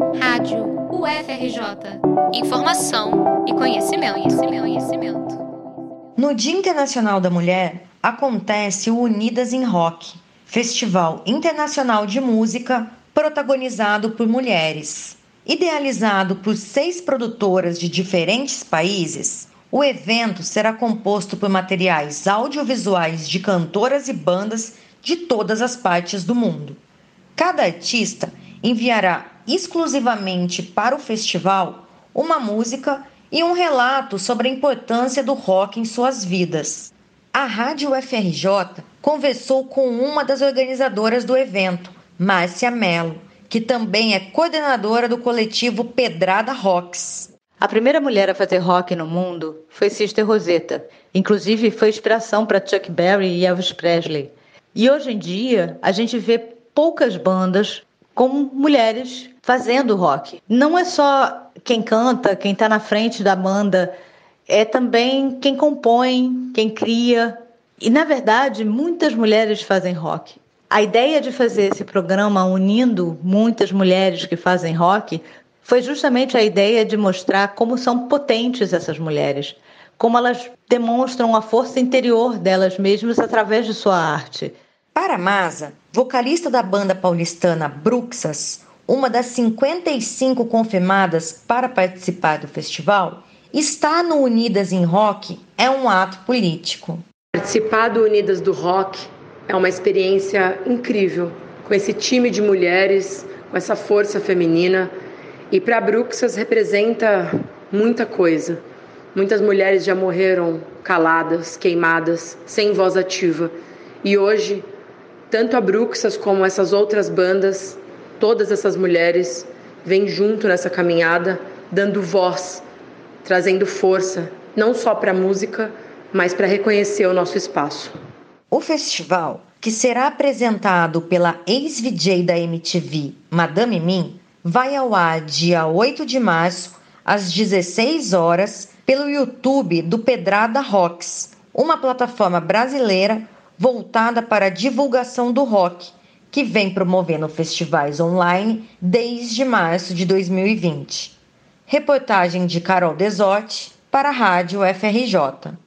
Rádio UFRJ. Informação e conhecimento, conhecimento, conhecimento. No Dia Internacional da Mulher, acontece o Unidas em Rock, festival internacional de música protagonizado por mulheres. Idealizado por seis produtoras de diferentes países, o evento será composto por materiais audiovisuais de cantoras e bandas de todas as partes do mundo. Cada artista enviará exclusivamente para o festival uma música e um relato sobre a importância do rock em suas vidas. A Rádio FRJ conversou com uma das organizadoras do evento, Márcia Mello, que também é coordenadora do coletivo Pedrada Rocks. A primeira mulher a fazer rock no mundo foi Sister Rosetta. Inclusive, foi inspiração para Chuck Berry e Elvis Presley. E hoje em dia, a gente vê poucas bandas com mulheres fazendo rock. Não é só quem canta, quem está na frente da banda, é também quem compõe, quem cria. E na verdade, muitas mulheres fazem rock. A ideia de fazer esse programa unindo muitas mulheres que fazem rock foi justamente a ideia de mostrar como são potentes essas mulheres, como elas demonstram a força interior delas mesmas através de sua arte. Para Masa, vocalista da banda paulistana Bruxas, uma das 55 confirmadas para participar do festival, estar no Unidas em Rock é um ato político. Participar do Unidas do Rock é uma experiência incrível, com esse time de mulheres, com essa força feminina. E para Bruxas representa muita coisa. Muitas mulheres já morreram caladas, queimadas, sem voz ativa. E hoje, tanto a Bruxas como essas outras bandas, todas essas mulheres vêm junto nessa caminhada, dando voz, trazendo força, não só para a música, mas para reconhecer o nosso espaço. O festival, que será apresentado pela ex-VJ da MTV, Madame Mim, vai ao ar dia 8 de março, às 16 horas, pelo YouTube do Pedrada Rocks, uma plataforma brasileira voltada para a divulgação do rock, que vem promovendo festivais online desde março de 2020. Reportagem de Carol Desotti para a Rádio FRJ.